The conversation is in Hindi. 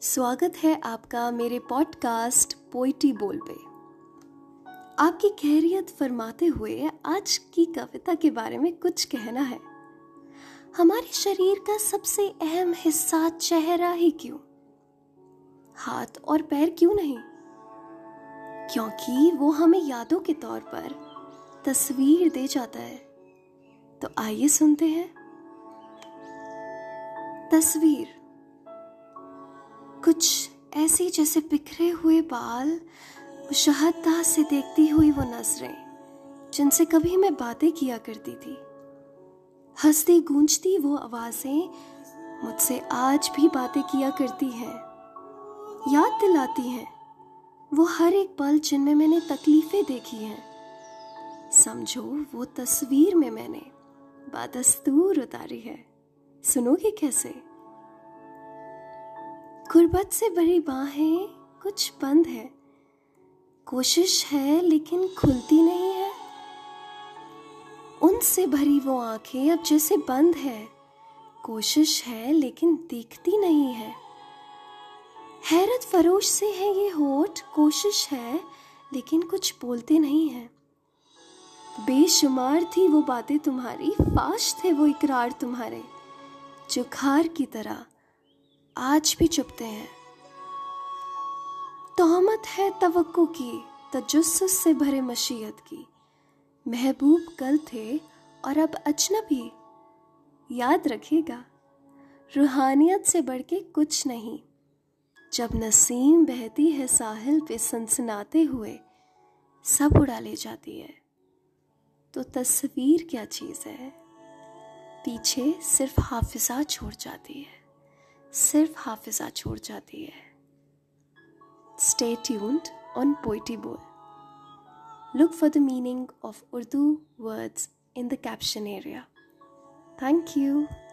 स्वागत है आपका मेरे पॉडकास्ट पोइटी बोल पे। आपकी खैरियत फरमाते हुए आज की कविता के बारे में कुछ कहना है। हमारे शरीर का सबसे अहम हिस्सा चेहरा ही क्यों? हाथ और पैर क्यों नहीं? क्योंकि वो हमें यादों के तौर पर तस्वीर दे जाता है। तो आइए सुनते हैं। तस्वीर। कुछ ऐसे जैसे बिखरे हुए बाल शहदता से देखती हुई वो नज़रें, जिनसे कभी मैं बातें किया करती थी। हंसती गूंजती वो आवाज़ें मुझसे आज भी बातें किया करती हैं। याद दिलाती हैं। वो हर एक पल जिनमें मैंने तकलीफें देखी हैं। समझो वो तस्वीर में मैंने बादस्तूर उतारी है। सुनोगे कैसे? गुर्बत से भरी बाहें कुछ बंद है। कोशिश है, लेकिन खुलती नहीं है। उनसे भरी वो आँखें अब जैसे बंद है। कोशिश है, लेकिन दिखती नहीं है। हैरत फरोश से है ये होठ, कोशिश है, लेकिन कुछ बोलते नहीं है। बेशुमार थी वो बातें तुम्हारी, फाश थे वो इकरार तुम्हारे जो खार की तरह। आज भी चुपते हैं। तोहमत है तवक्को की तजस्स से भरे मशीयत की। महबूब कल थे और अब अजनबी। याद रखिएगा रूहानियत से बढ़ के कुछ नहीं। जब नसीम बहती है साहिल पे सनसनाते हुए, सब उड़ा ले जाती है। तो तस्वीर क्या चीज़ है? पीछे सिर्फ़ हाफिजा छोड़ जाती है। सिर्फ़ हाफिजा छोड़ जाती है। स्टे ट्यून्ड ऑन पोइटी बोल look for the meaning of Urdu words in the caption area thank you.